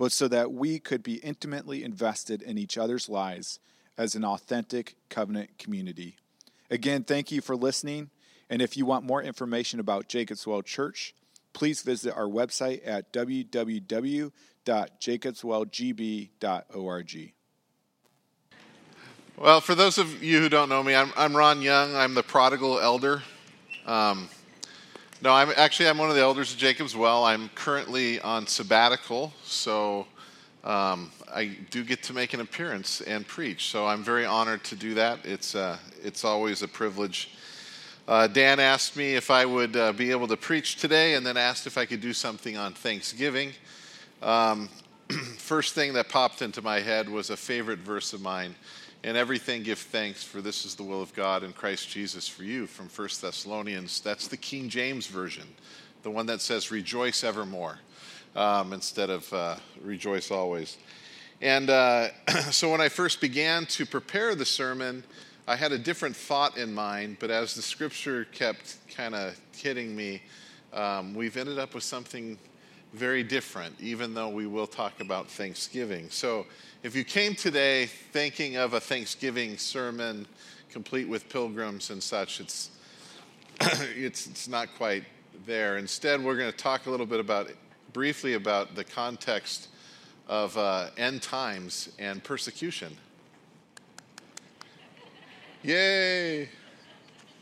but so that we could be intimately invested in each other's lives as an authentic covenant community. Again, thank you for listening. And if you want more information about Jacob's Well Church, please visit our website at www.jacobswellgb.org. Well, for those of you who don't know me, I'm, I'm Ron Young. I'm the prodigal elder. Um, no, I'm actually I'm one of the elders of Jacob's Well. I'm currently on sabbatical, so um, I do get to make an appearance and preach. So I'm very honored to do that. It's uh, it's always a privilege. Uh, Dan asked me if I would uh, be able to preach today, and then asked if I could do something on Thanksgiving. Um, first thing that popped into my head was a favorite verse of mine in everything, give thanks, for this is the will of God in Christ Jesus for you, from 1 Thessalonians. That's the King James Version, the one that says, rejoice evermore, um, instead of uh, rejoice always. And uh, so when I first began to prepare the sermon, I had a different thought in mind, but as the scripture kept kind of hitting me, um, we've ended up with something very different, even though we will talk about Thanksgiving. So, if you came today thinking of a Thanksgiving sermon complete with pilgrims and such, it's, it's, it's not quite there. Instead, we're going to talk a little bit about, briefly about the context of uh, end times and persecution. Yay!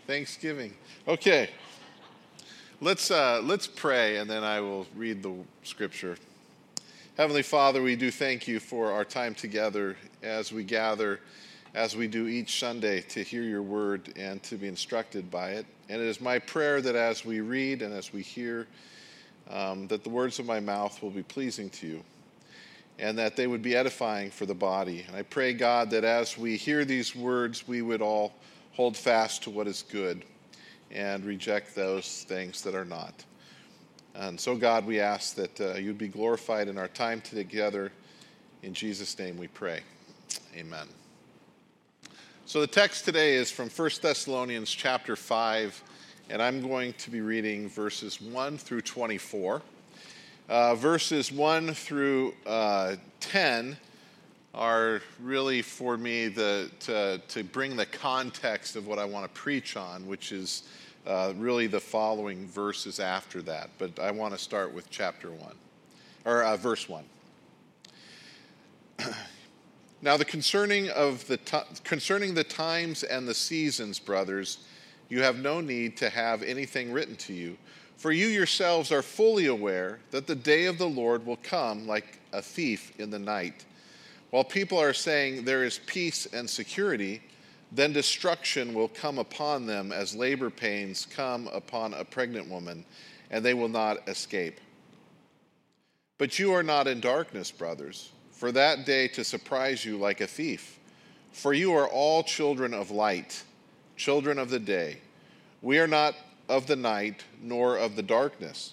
Thanksgiving. Okay. Let's, uh, let's pray and then I will read the scripture. Heavenly Father, we do thank you for our time together as we gather, as we do each Sunday, to hear your word and to be instructed by it. And it is my prayer that as we read and as we hear, um, that the words of my mouth will be pleasing to you and that they would be edifying for the body. And I pray, God, that as we hear these words, we would all hold fast to what is good and reject those things that are not. And so, God, we ask that uh, you'd be glorified in our time together. In Jesus' name we pray. Amen. So the text today is from 1 Thessalonians chapter 5, and I'm going to be reading verses 1 through 24. Uh, verses 1 through uh, 10 are really for me the, to, to bring the context of what I want to preach on, which is uh, really the following verses after that. But I want to start with chapter 1, or uh, verse 1. now, the concerning, of the t- concerning the times and the seasons, brothers, you have no need to have anything written to you. For you yourselves are fully aware that the day of the Lord will come like a thief in the night. While people are saying there is peace and security, then destruction will come upon them as labor pains come upon a pregnant woman, and they will not escape. But you are not in darkness, brothers, for that day to surprise you like a thief. For you are all children of light, children of the day. We are not of the night, nor of the darkness.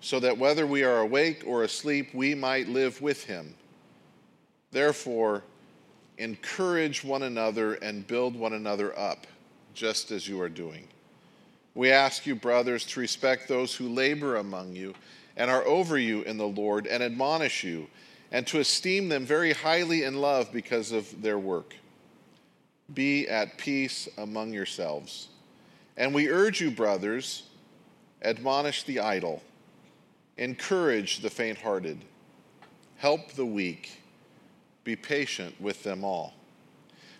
so that whether we are awake or asleep, we might live with him. Therefore, encourage one another and build one another up, just as you are doing. We ask you, brothers, to respect those who labor among you and are over you in the Lord and admonish you, and to esteem them very highly in love because of their work. Be at peace among yourselves. And we urge you, brothers, admonish the idle, encourage the faint hearted, help the weak be patient with them all.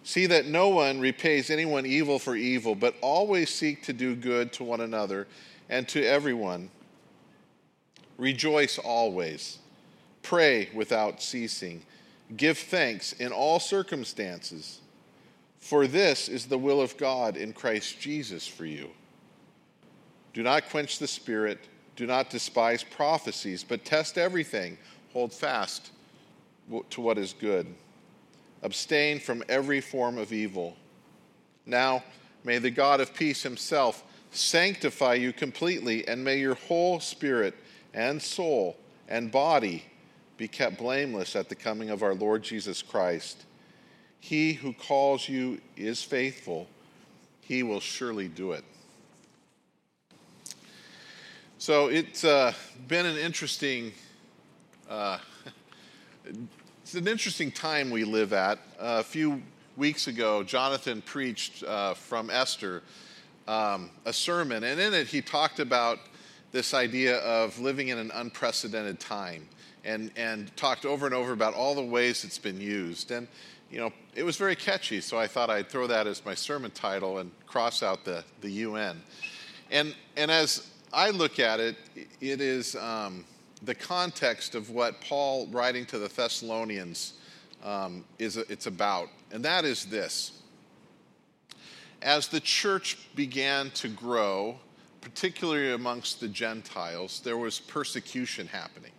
See that no one repays anyone evil for evil, but always seek to do good to one another and to everyone. Rejoice always. Pray without ceasing. Give thanks in all circumstances, for this is the will of God in Christ Jesus for you. Do not quench the spirit, do not despise prophecies, but test everything. Hold fast to what is good. Abstain from every form of evil. Now, may the God of peace himself sanctify you completely, and may your whole spirit and soul and body be kept blameless at the coming of our Lord Jesus Christ. He who calls you is faithful, he will surely do it. So it's uh, been an interesting uh, it's an interesting time we live at. Uh, a few weeks ago, Jonathan preached uh, from Esther um, a sermon, and in it he talked about this idea of living in an unprecedented time and, and talked over and over about all the ways it's been used. And, you know, it was very catchy, so I thought I'd throw that as my sermon title and cross out the, the UN. And, and as I look at it, it is. Um, the context of what Paul, writing to the Thessalonians, um, is it's about, and that is this: as the church began to grow, particularly amongst the Gentiles, there was persecution happening.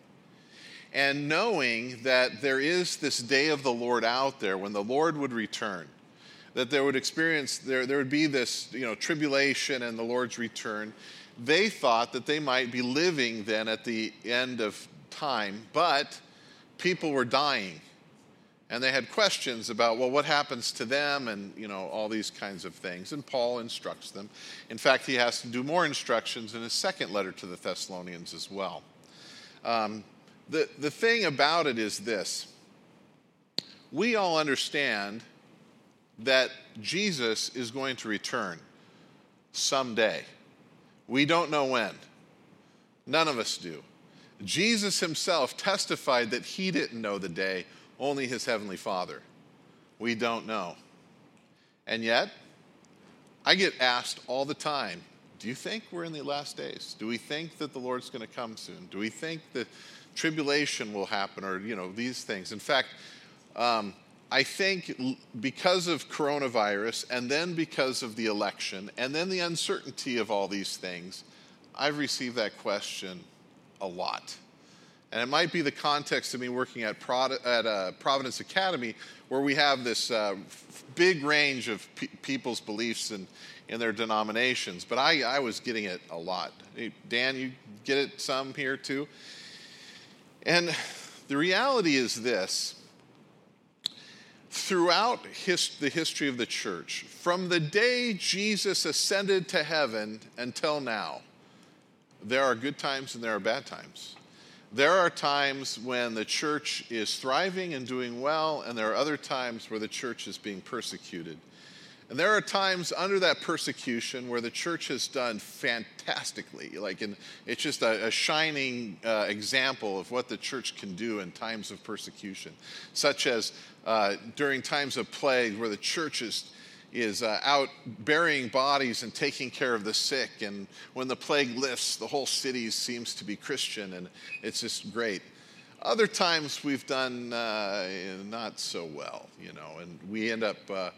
And knowing that there is this day of the Lord out there when the Lord would return, that there would experience there, there would be this you know tribulation and the Lord's return they thought that they might be living then at the end of time, but people were dying. And they had questions about, well, what happens to them and, you know, all these kinds of things. And Paul instructs them. In fact, he has to do more instructions in his second letter to the Thessalonians as well. Um, the, the thing about it is this we all understand that Jesus is going to return someday. We don't know when. None of us do. Jesus himself testified that he didn't know the day, only his heavenly Father. We don't know. And yet, I get asked all the time do you think we're in the last days? Do we think that the Lord's going to come soon? Do we think that tribulation will happen or, you know, these things? In fact, um, I think because of coronavirus and then because of the election and then the uncertainty of all these things, I've received that question a lot. And it might be the context of me working at, at uh, Providence Academy, where we have this uh, big range of pe- people's beliefs and in their denominations. But I, I was getting it a lot. Hey, Dan, you get it some here too? And the reality is this throughout his, the history of the church, from the day Jesus ascended to heaven until now, there are good times and there are bad times. There are times when the church is thriving and doing well, and there are other times where the church is being persecuted. And there are times under that persecution where the church has done fantastically. Like, in, it's just a, a shining uh, example of what the church can do in times of persecution, such as uh, during times of plague where the church is, is uh, out burying bodies and taking care of the sick. And when the plague lifts, the whole city seems to be Christian, and it's just great. Other times we've done uh, not so well, you know, and we end up uh,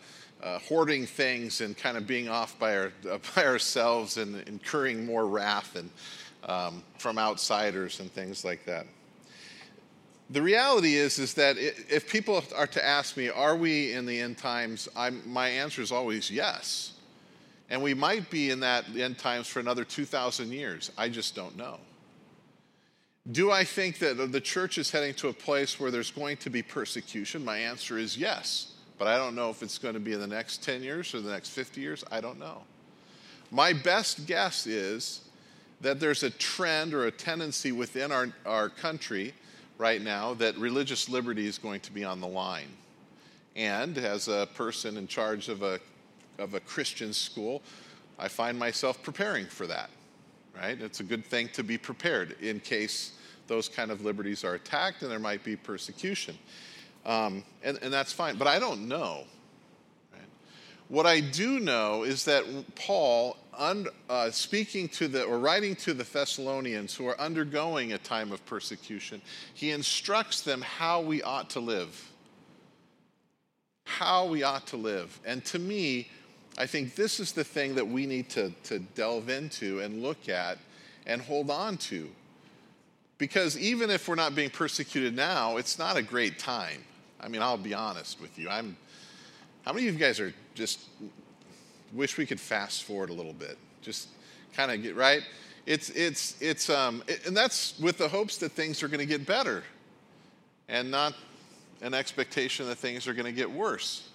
uh, hoarding things and kind of being off by, our, uh, by ourselves and incurring more wrath and, um, from outsiders and things like that. The reality is, is that if people are to ask me, are we in the end times? I'm, my answer is always yes. And we might be in that end times for another 2,000 years. I just don't know. Do I think that the church is heading to a place where there's going to be persecution? My answer is yes. But I don't know if it's going to be in the next 10 years or the next 50 years. I don't know. My best guess is that there's a trend or a tendency within our, our country right now that religious liberty is going to be on the line. And as a person in charge of a, of a Christian school, I find myself preparing for that, right? It's a good thing to be prepared in case those kind of liberties are attacked and there might be persecution. Um, and, and that's fine. But I don't know. Right? What I do know is that Paul, un, uh, speaking to the, or writing to the Thessalonians who are undergoing a time of persecution, he instructs them how we ought to live. How we ought to live. And to me, I think this is the thing that we need to, to delve into and look at and hold on to. Because even if we're not being persecuted now, it's not a great time. I mean, I'll be honest with you. I'm, how many of you guys are just wish we could fast forward a little bit? Just kind of get right. It's it's it's um, it, and that's with the hopes that things are going to get better, and not an expectation that things are going to get worse.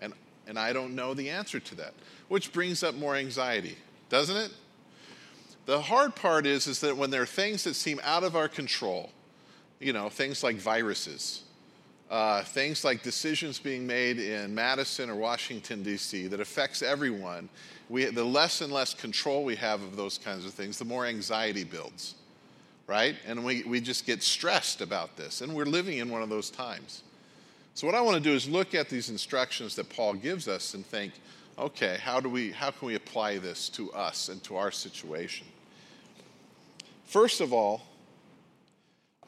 And and I don't know the answer to that, which brings up more anxiety, doesn't it? The hard part is, is that when there are things that seem out of our control, you know, things like viruses, uh, things like decisions being made in Madison or Washington, D.C., that affects everyone, we, the less and less control we have of those kinds of things, the more anxiety builds, right? And we, we just get stressed about this. And we're living in one of those times. So, what I want to do is look at these instructions that Paul gives us and think, okay, how, do we, how can we apply this to us and to our situation? First of all,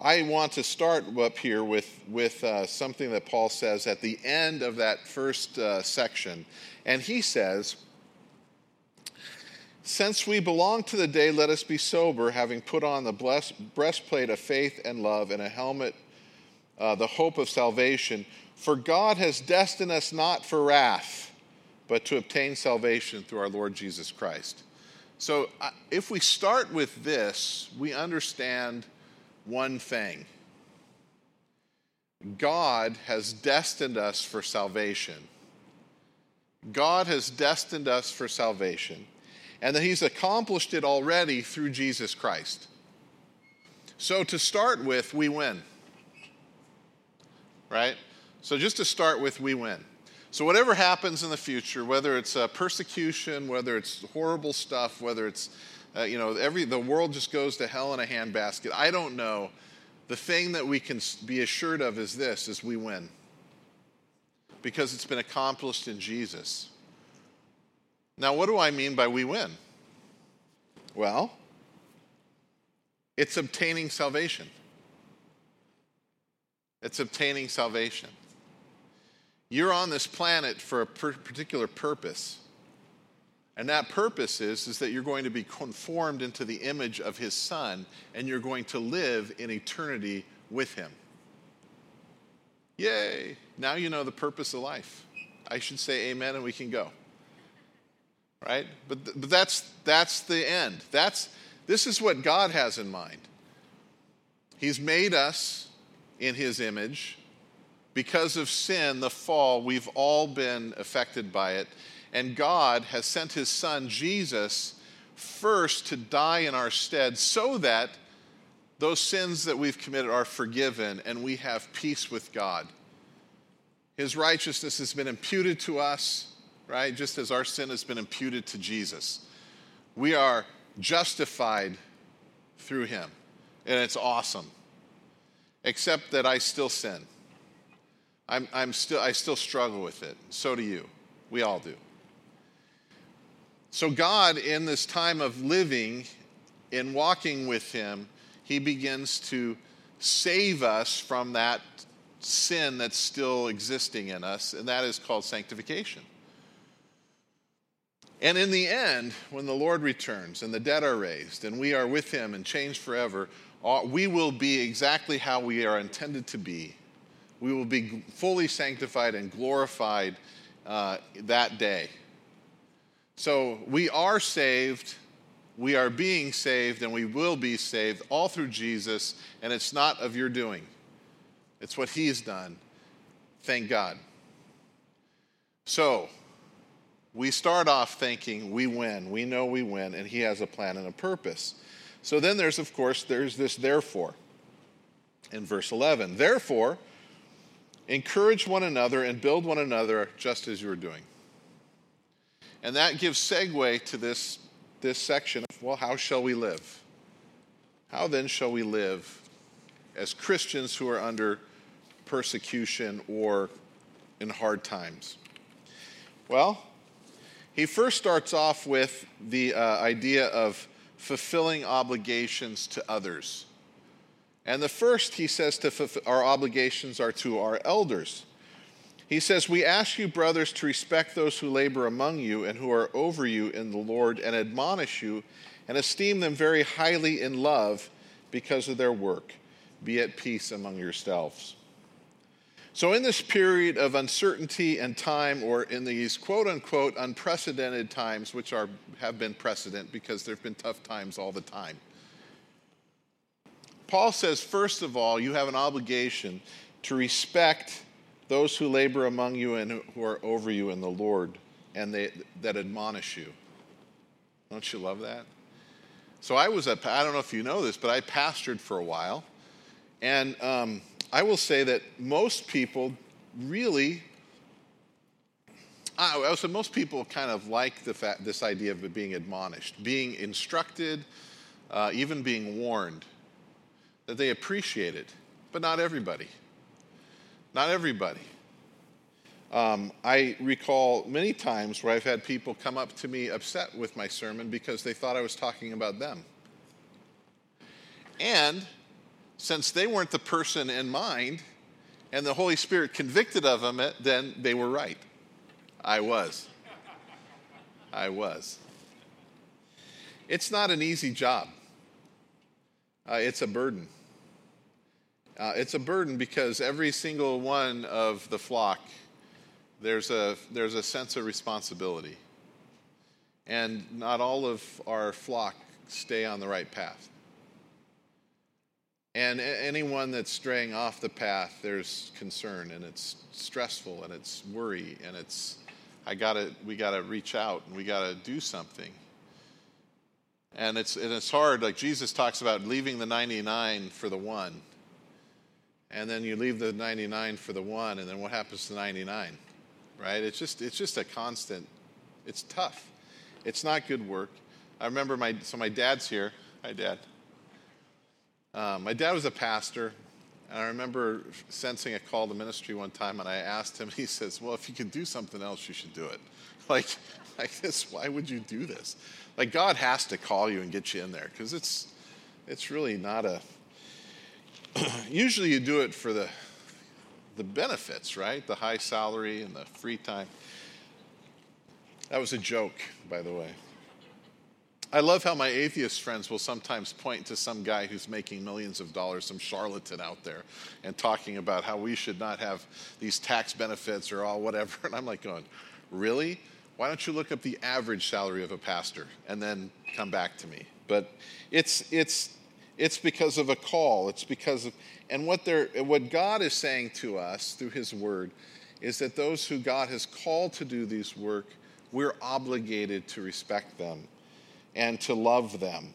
I want to start up here with, with uh, something that Paul says at the end of that first uh, section. And he says, Since we belong to the day, let us be sober, having put on the bless, breastplate of faith and love, and a helmet, uh, the hope of salvation. For God has destined us not for wrath, but to obtain salvation through our Lord Jesus Christ. So, uh, if we start with this, we understand one thing God has destined us for salvation. God has destined us for salvation, and that He's accomplished it already through Jesus Christ. So, to start with, we win. Right? So, just to start with, we win. So, whatever happens in the future, whether it's uh, persecution, whether it's horrible stuff, whether it's, uh, you know, every, the world just goes to hell in a handbasket, I don't know. The thing that we can be assured of is this, is we win. Because it's been accomplished in Jesus. Now, what do I mean by we win? Well, it's obtaining salvation. It's obtaining salvation. You're on this planet for a particular purpose. And that purpose is, is that you're going to be conformed into the image of his son and you're going to live in eternity with him. Yay! Now you know the purpose of life. I should say amen and we can go. Right? But, th- but that's, that's the end. That's, this is what God has in mind. He's made us in his image because of sin, the fall, we've all been affected by it. And God has sent his son, Jesus, first to die in our stead so that those sins that we've committed are forgiven and we have peace with God. His righteousness has been imputed to us, right? Just as our sin has been imputed to Jesus. We are justified through him, and it's awesome. Except that I still sin. I'm, I'm still, I still struggle with it. So do you. We all do. So, God, in this time of living, in walking with Him, He begins to save us from that sin that's still existing in us, and that is called sanctification. And in the end, when the Lord returns and the dead are raised and we are with Him and changed forever, we will be exactly how we are intended to be we will be fully sanctified and glorified uh, that day. So we are saved, we are being saved, and we will be saved all through Jesus, and it's not of your doing. It's what He's done. Thank God. So, we start off thinking we win. We know we win, and He has a plan and a purpose. So then there's, of course, there's this therefore in verse 11. Therefore, Encourage one another and build one another just as you're doing. And that gives segue to this, this section of, well, how shall we live? How then shall we live as Christians who are under persecution or in hard times? Well, he first starts off with the uh, idea of fulfilling obligations to others. And the first, he says, to fulfill, our obligations are to our elders. He says, We ask you, brothers, to respect those who labor among you and who are over you in the Lord, and admonish you, and esteem them very highly in love because of their work. Be at peace among yourselves. So, in this period of uncertainty and time, or in these quote unquote unprecedented times, which are, have been precedent because there have been tough times all the time, Paul says, first of all, you have an obligation to respect those who labor among you and who are over you in the Lord and they, that admonish you. Don't you love that? So I was a, I don't know if you know this, but I pastored for a while. And um, I will say that most people really, I would say most people kind of like the fact, this idea of being admonished, being instructed, uh, even being warned, that they appreciate it, but not everybody. Not everybody. Um, I recall many times where I've had people come up to me upset with my sermon because they thought I was talking about them. And since they weren't the person in mind and the Holy Spirit convicted of them, then they were right. I was. I was. It's not an easy job, uh, it's a burden. Uh, it's a burden because every single one of the flock, there's a, there's a sense of responsibility. And not all of our flock stay on the right path. And anyone that's straying off the path, there's concern and it's stressful and it's worry and it's, I gotta, we gotta reach out and we gotta do something. And it's, and it's hard, like Jesus talks about leaving the 99 for the one and then you leave the 99 for the one, and then what happens to 99? Right? It's just, it's just a constant, it's tough. It's not good work. I remember my, so my dad's here. Hi, Dad. Um, my dad was a pastor, and I remember sensing a call to ministry one time, and I asked him, he says, Well, if you can do something else, you should do it. Like, like this, why would you do this? Like, God has to call you and get you in there, because it's, it's really not a, usually you do it for the, the benefits, right? The high salary and the free time. That was a joke, by the way. I love how my atheist friends will sometimes point to some guy who's making millions of dollars, some charlatan out there, and talking about how we should not have these tax benefits or all whatever. And I'm like, going, really? Why don't you look up the average salary of a pastor and then come back to me? But it's, it's, it's because of a call. It's because of, and what, they're, what God is saying to us through His Word is that those who God has called to do these work, we're obligated to respect them and to love them,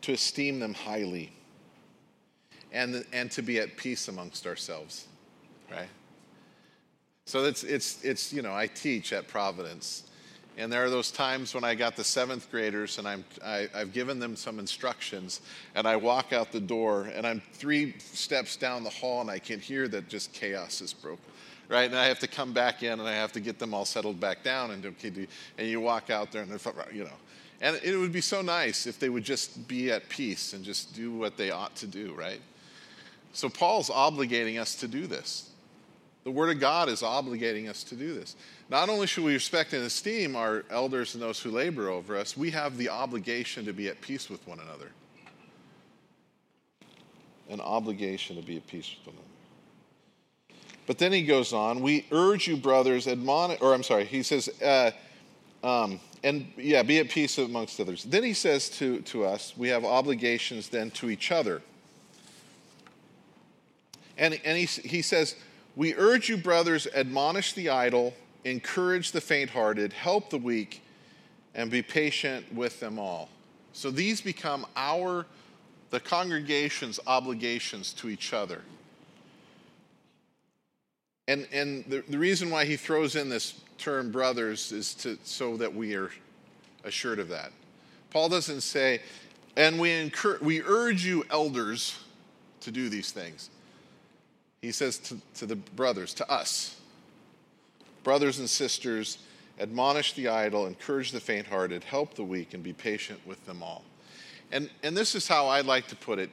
to esteem them highly, and, and to be at peace amongst ourselves, right? So it's, it's, it's, you know, I teach at Providence. And there are those times when I got the seventh graders and I'm, I, i have given them some instructions, and I walk out the door and I'm three steps down the hall and I can hear that just chaos is broken. Right? And I have to come back in and I have to get them all settled back down. And, and you walk out there and, you know. And it would be so nice if they would just be at peace and just do what they ought to do, right? So Paul's obligating us to do this. The Word of God is obligating us to do this. Not only should we respect and esteem our elders and those who labor over us, we have the obligation to be at peace with one another. An obligation to be at peace with one another. But then he goes on, we urge you, brothers, admonish, or I'm sorry, he says, uh, um, and yeah, be at peace amongst others. Then he says to, to us, we have obligations then to each other. And, and he, he says, we urge you, brothers, admonish the idle, encourage the faint hearted, help the weak, and be patient with them all. So these become our, the congregation's obligations to each other. And, and the, the reason why he throws in this term brothers is to, so that we are assured of that. Paul doesn't say, and we, encourage, we urge you, elders, to do these things. He says to, to the brothers, to us, brothers and sisters, admonish the idle, encourage the faint hearted, help the weak, and be patient with them all. And, and this is how I like to put it.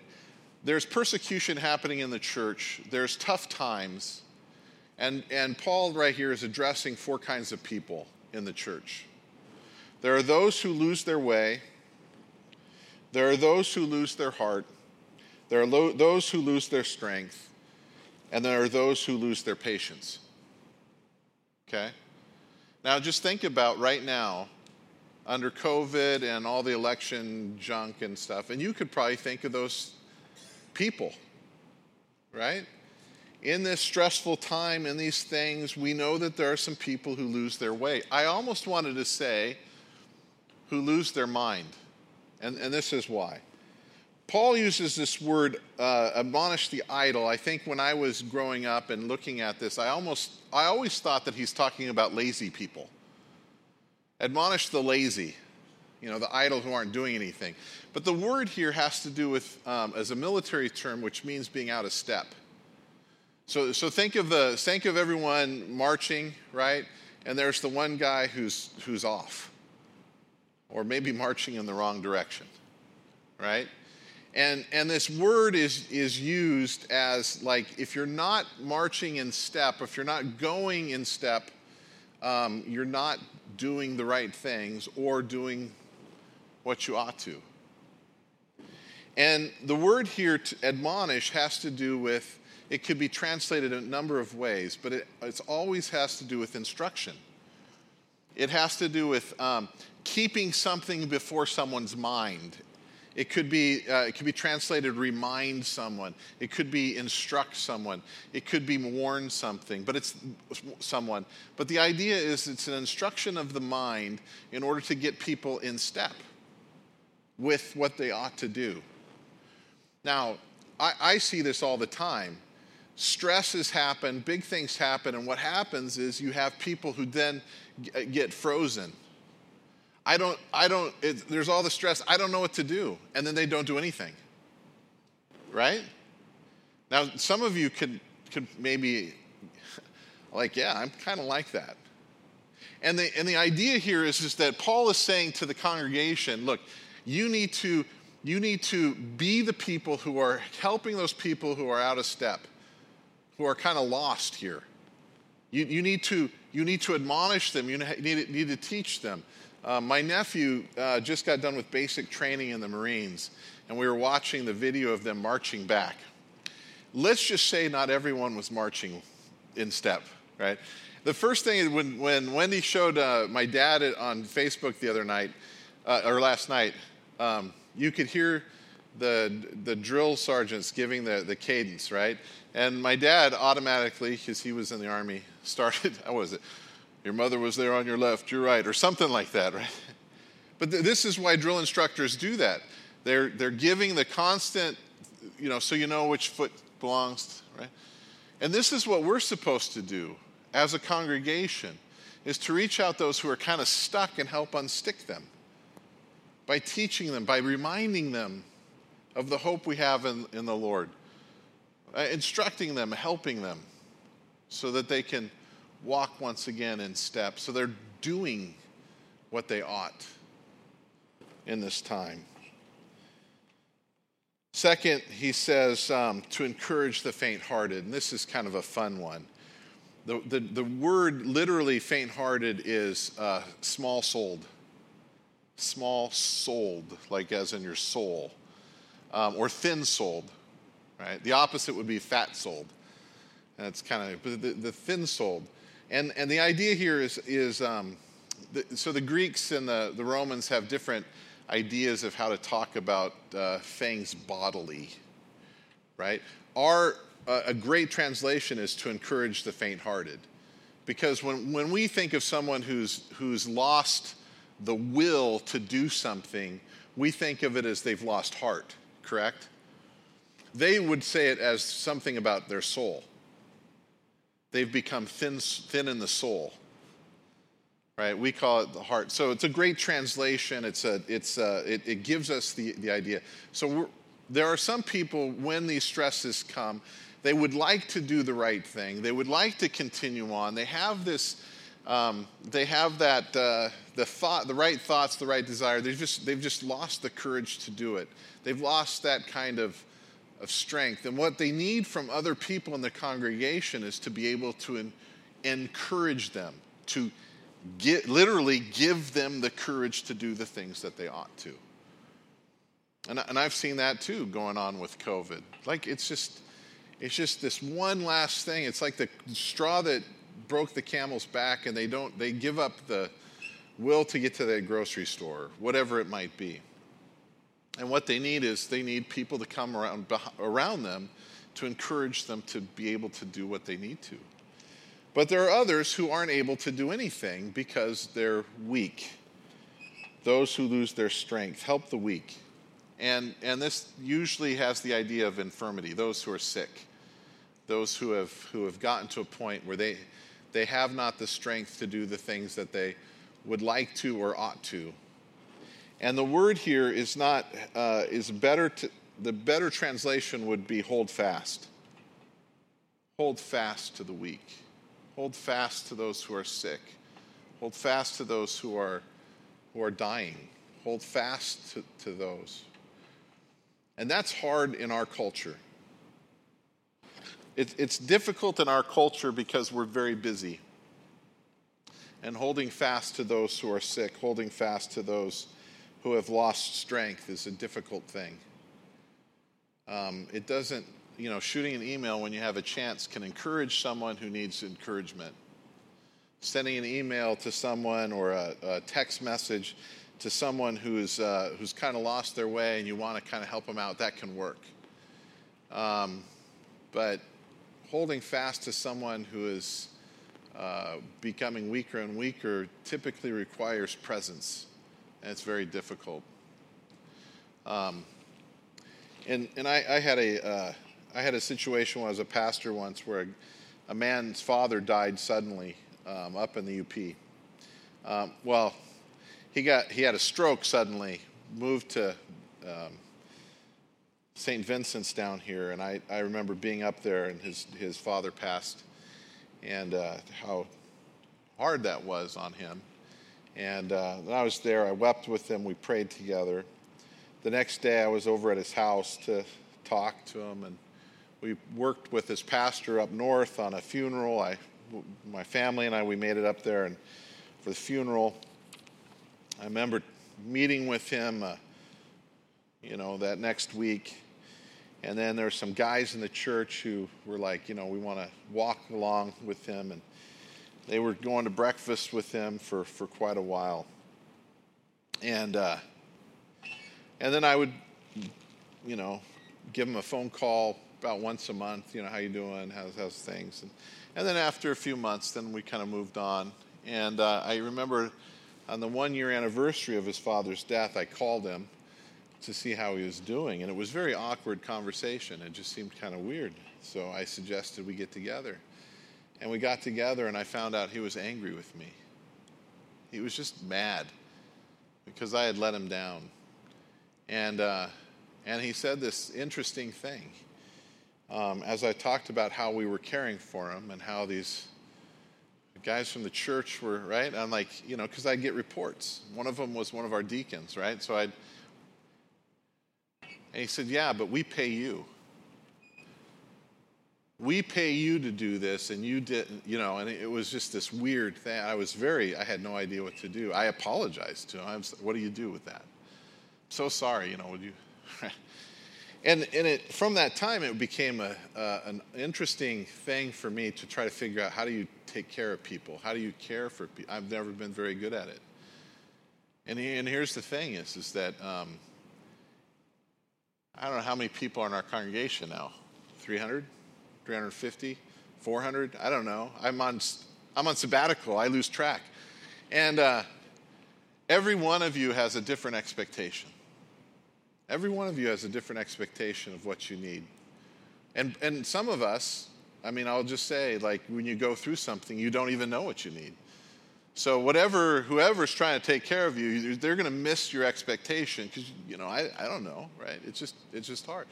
There's persecution happening in the church, there's tough times, and, and Paul, right here, is addressing four kinds of people in the church. There are those who lose their way, there are those who lose their heart, there are lo- those who lose their strength, and there are those who lose their patience. Okay? Now, just think about right now, under COVID and all the election junk and stuff, and you could probably think of those people, right? In this stressful time, in these things, we know that there are some people who lose their way. I almost wanted to say, who lose their mind. And, and this is why. Paul uses this word, uh, admonish the idle. I think when I was growing up and looking at this, I almost, I always thought that he's talking about lazy people. Admonish the lazy, you know, the idle who aren't doing anything. But the word here has to do with, um, as a military term, which means being out of step. So, so think of the think of everyone marching, right? And there's the one guy who's who's off, or maybe marching in the wrong direction, right? And, and this word is, is used as like if you're not marching in step, if you're not going in step, um, you're not doing the right things or doing what you ought to. And the word here, to admonish, has to do with, it could be translated a number of ways, but it always has to do with instruction. It has to do with um, keeping something before someone's mind it could be, uh, it could be translated remind someone. It could be instruct someone. It could be warn something, but it's someone. But the idea is it's an instruction of the mind in order to get people in step with what they ought to do. Now, I, I see this all the time. Stresses happen, big things happen, and what happens is you have people who then get frozen I don't, I don't, it, there's all the stress. I don't know what to do. And then they don't do anything. Right? Now, some of you could, could maybe, like, yeah, I'm kind of like that. And the, and the idea here is, is that Paul is saying to the congregation, look, you need to, you need to be the people who are helping those people who are out of step, who are kind of lost here. You, you, need to, you need to admonish them, you need, need to teach them. Uh, my nephew uh, just got done with basic training in the Marines, and we were watching the video of them marching back. Let's just say not everyone was marching in step, right? The first thing, when, when Wendy showed uh, my dad on Facebook the other night, uh, or last night, um, you could hear the, the drill sergeants giving the, the cadence, right? And my dad automatically, because he was in the Army, started, how was it? Your mother was there on your left, your right, or something like that, right? But th- this is why drill instructors do that. They're, they're giving the constant, you know, so you know which foot belongs, right? And this is what we're supposed to do as a congregation, is to reach out those who are kind of stuck and help unstick them by teaching them, by reminding them of the hope we have in, in the Lord, uh, instructing them, helping them so that they can walk once again in step. So they're doing what they ought in this time. Second, he says um, to encourage the faint hearted, and this is kind of a fun one. The, the, the word literally faint hearted is uh, small souled. Small souled, like as in your soul, um, or thin souled, right? The opposite would be fat souled. And it's kind of, the, the thin souled. And, and the idea here is, is um, the, so the Greeks and the, the Romans have different ideas of how to talk about uh, things bodily, right? Our, uh, a great translation is to encourage the faint hearted. Because when, when we think of someone who's, who's lost the will to do something, we think of it as they've lost heart, correct? They would say it as something about their soul. They've become thin, thin in the soul. Right? We call it the heart. So it's a great translation. It's a, it's a, it, it gives us the, the idea. So there are some people, when these stresses come, they would like to do the right thing. They would like to continue on. They have this, um, they have that, uh, the thought, the right thoughts, the right desire. They've just, they've just lost the courage to do it. They've lost that kind of, of strength. And what they need from other people in the congregation is to be able to en- encourage them, to get, literally give them the courage to do the things that they ought to. And, and I've seen that too going on with COVID. Like it's just, it's just this one last thing. It's like the straw that broke the camel's back, and they don't, they give up the will to get to the grocery store, whatever it might be. And what they need is they need people to come around, around them to encourage them to be able to do what they need to. But there are others who aren't able to do anything because they're weak. Those who lose their strength. Help the weak. And, and this usually has the idea of infirmity, those who are sick, those who have, who have gotten to a point where they, they have not the strength to do the things that they would like to or ought to. And the word here is not, uh, is better to, the better translation would be hold fast. Hold fast to the weak. Hold fast to those who are sick. Hold fast to those who are, who are dying. Hold fast to, to those. And that's hard in our culture. It, it's difficult in our culture because we're very busy. And holding fast to those who are sick, holding fast to those who have lost strength is a difficult thing. Um, it doesn't, you know, shooting an email when you have a chance can encourage someone who needs encouragement. Sending an email to someone or a, a text message to someone who's, uh, who's kind of lost their way and you want to kind of help them out, that can work. Um, but holding fast to someone who is uh, becoming weaker and weaker typically requires presence, and it's very difficult. Um, and and I, I had a uh, I had a situation when I was a pastor once where a, a man's father died suddenly um, up in the UP. Um, well, he got he had a stroke suddenly, moved to um, St. Vincent's down here, and I, I remember being up there and his his father passed, and uh, how hard that was on him. And uh, I was there. I wept with him. We prayed together. The next day, I was over at his house to talk to him, and we worked with his pastor up north on a funeral. I, my family and I, we made it up there and for the funeral. I remember meeting with him, uh, you know, that next week. And then there were some guys in the church who were like, you know, we want to walk along with him. And they were going to breakfast with him for, for quite a while. And, uh, and then I would, you know, give him a phone call about once a month, you know, how you doing, how's, how's things. And, and then after a few months, then we kind of moved on. And uh, I remember on the one year anniversary of his father's death, I called him to see how he was doing. And it was very awkward conversation. It just seemed kind of weird. So I suggested we get together. And we got together, and I found out he was angry with me. He was just mad because I had let him down. And, uh, and he said this interesting thing. Um, as I talked about how we were caring for him and how these guys from the church were right i'm like you know because i get reports one of them was one of our deacons right so i'd and he said yeah but we pay you we pay you to do this and you didn't you know and it was just this weird thing i was very i had no idea what to do i apologized to him what do you do with that so sorry you know would you and, and it, from that time it became a, uh, an interesting thing for me to try to figure out how do you take care of people? How do you care for people? I've never been very good at it. And, and here's the thing is, is that um, I don't know how many people are in our congregation now 300, 350, 400? I don't know. I'm on, I'm on sabbatical. I lose track. And uh, every one of you has a different expectation. Every one of you has a different expectation of what you need. And, and some of us, I mean, I'll just say, like, when you go through something, you don't even know what you need. So, whatever, whoever's trying to take care of you, they're going to miss your expectation because, you know, I, I don't know, right? It's just, it's just hard.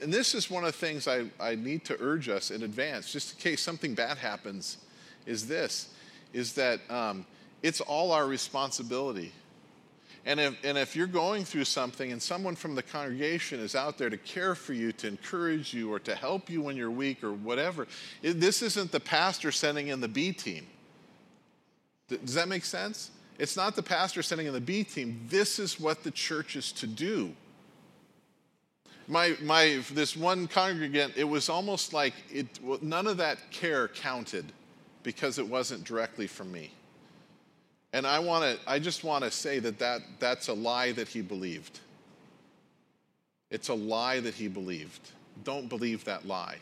And this is one of the things I, I need to urge us in advance, just in case something bad happens, is this, is that um, it's all our responsibility. And if, and if you're going through something and someone from the congregation is out there to care for you, to encourage you, or to help you when you're weak, or whatever, it, this isn't the pastor sending in the B team. Does that make sense? It's not the pastor sending in the B team. This is what the church is to do. My, my, this one congregant, it was almost like it, none of that care counted because it wasn't directly from me. And I, wanna, I just want to say that, that that's a lie that he believed. It's a lie that he believed. Don't believe that lie.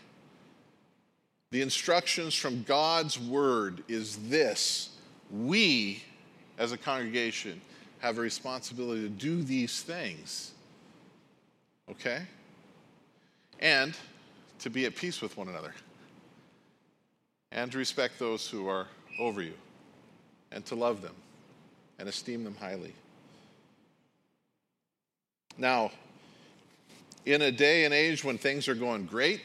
The instructions from God's word is this we, as a congregation, have a responsibility to do these things. Okay? And to be at peace with one another. And to respect those who are over you. And to love them and esteem them highly. Now, in a day and age when things are going great,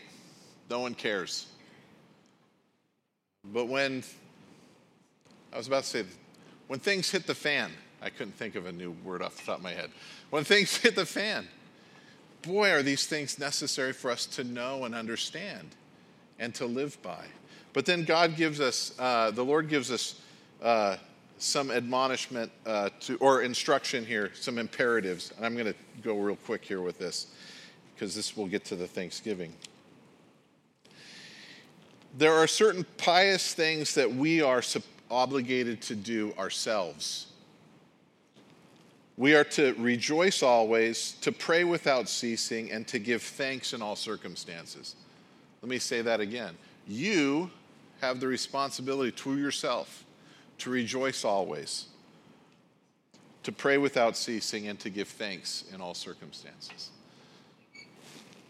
no one cares. But when, I was about to say, when things hit the fan, I couldn't think of a new word off the top of my head. When things hit the fan, boy, are these things necessary for us to know and understand and to live by. But then God gives us, uh, the Lord gives us uh, some admonishment uh, to, or instruction here, some imperatives. And I'm going to go real quick here with this because this will get to the Thanksgiving. There are certain pious things that we are obligated to do ourselves. We are to rejoice always, to pray without ceasing, and to give thanks in all circumstances. Let me say that again. You have the responsibility to yourself to rejoice always, to pray without ceasing, and to give thanks in all circumstances.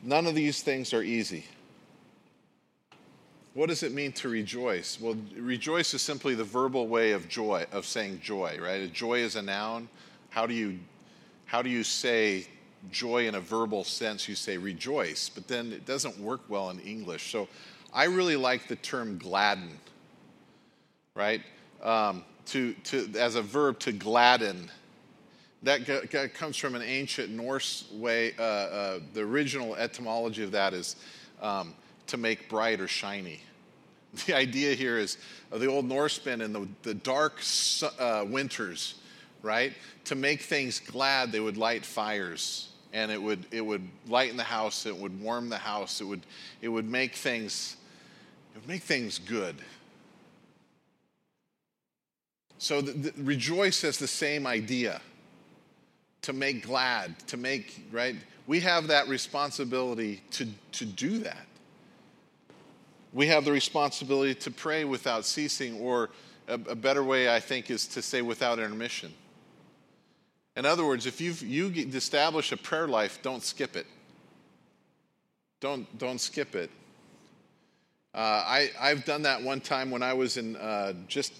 None of these things are easy. What does it mean to rejoice? Well, rejoice is simply the verbal way of joy, of saying joy, right? Joy is a noun. How do you, how do you say joy in a verbal sense? You say rejoice, but then it doesn't work well in English. So I really like the term gladden, right? um, to, to, as a verb to gladden. That g- g- comes from an ancient Norse way. Uh, uh, the original etymology of that is um, to make bright or shiny. The idea here is uh, the old Norsemen in the, the dark uh, winters, right? To make things glad, they would light fires and it would, it would lighten the house, it would warm the house, it would, it would make things, it would make things good. So the, the, rejoice has the same idea to make glad, to make, right? We have that responsibility to, to do that. We have the responsibility to pray without ceasing, or a, a better way, I think, is to say without intermission. In other words, if you've, you establish a prayer life, don't skip it. Don't, don't skip it. Uh, I, I've done that one time when I was in uh, just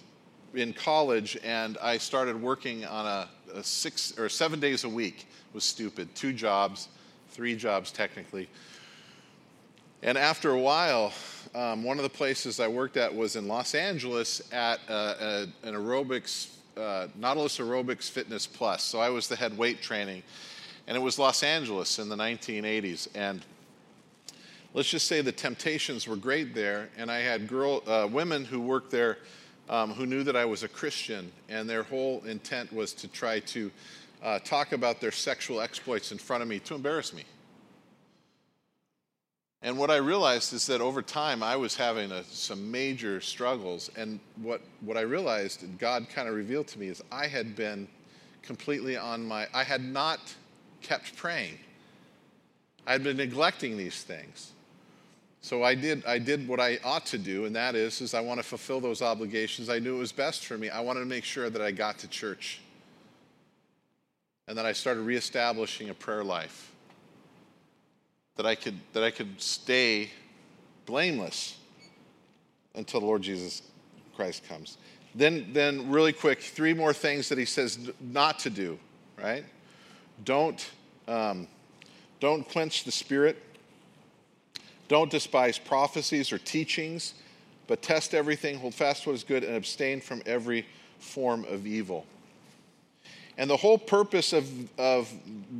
in college and I started working on a, a, six or seven days a week. It was stupid. Two jobs, three jobs technically. And after a while, um, one of the places I worked at was in Los Angeles at a, an aerobics, uh, Nautilus Aerobics Fitness Plus. So I was the head weight training. And it was Los Angeles in the 1980s. And let's just say the temptations were great there. And I had girl, uh, women who worked there um, who knew that I was a Christian, and their whole intent was to try to uh, talk about their sexual exploits in front of me to embarrass me. And what I realized is that over time I was having a, some major struggles. And what, what I realized, and God kind of revealed to me, is I had been completely on my, I had not kept praying. I had been neglecting these things. So I did, I did what I ought to do, and that is, is I want to fulfill those obligations. I knew it was best for me. I wanted to make sure that I got to church. And that I started reestablishing a prayer life. That I could, that I could stay blameless until the Lord Jesus Christ comes. Then, then really quick, three more things that he says not to do, right? Don't, um, don't quench the spirit Don't despise prophecies or teachings, but test everything, hold fast what is good, and abstain from every form of evil. And the whole purpose of, of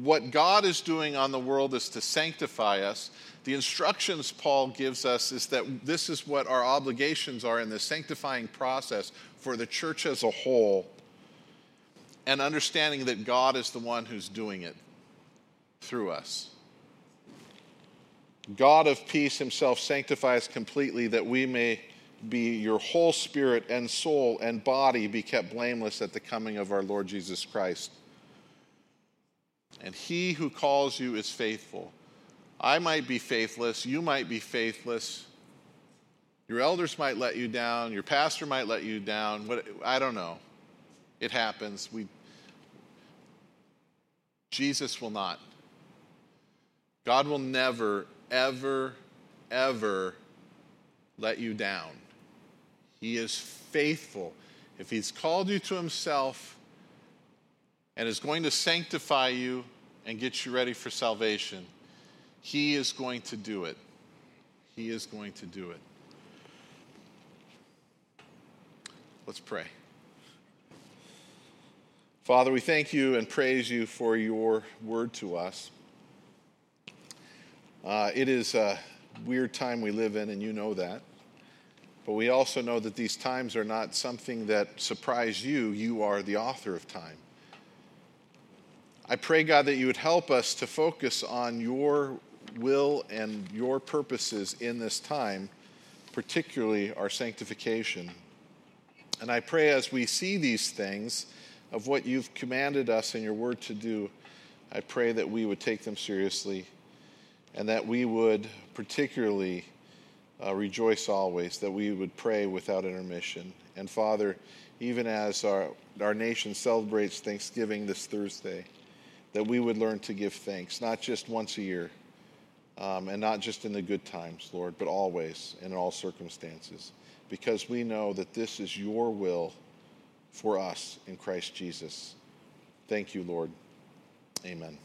what God is doing on the world is to sanctify us. The instructions Paul gives us is that this is what our obligations are in the sanctifying process for the church as a whole, and understanding that God is the one who's doing it through us. God of peace himself sanctifies completely that we may be your whole spirit and soul and body be kept blameless at the coming of our Lord Jesus Christ. And he who calls you is faithful. I might be faithless, you might be faithless. Your elders might let you down, your pastor might let you down. What I don't know. It happens. We Jesus will not. God will never ever ever let you down. He is faithful. If He's called you to Himself and is going to sanctify you and get you ready for salvation, He is going to do it. He is going to do it. Let's pray. Father, we thank you and praise you for your word to us. Uh, it is a weird time we live in, and you know that. But we also know that these times are not something that surprise you. You are the author of time. I pray, God, that you would help us to focus on your will and your purposes in this time, particularly our sanctification. And I pray as we see these things of what you've commanded us in your word to do, I pray that we would take them seriously and that we would particularly uh, rejoice always, that we would pray without intermission. And Father, even as our, our nation celebrates Thanksgiving this Thursday, that we would learn to give thanks, not just once a year, um, and not just in the good times, Lord, but always and in all circumstances, because we know that this is your will for us in Christ Jesus. Thank you, Lord. Amen.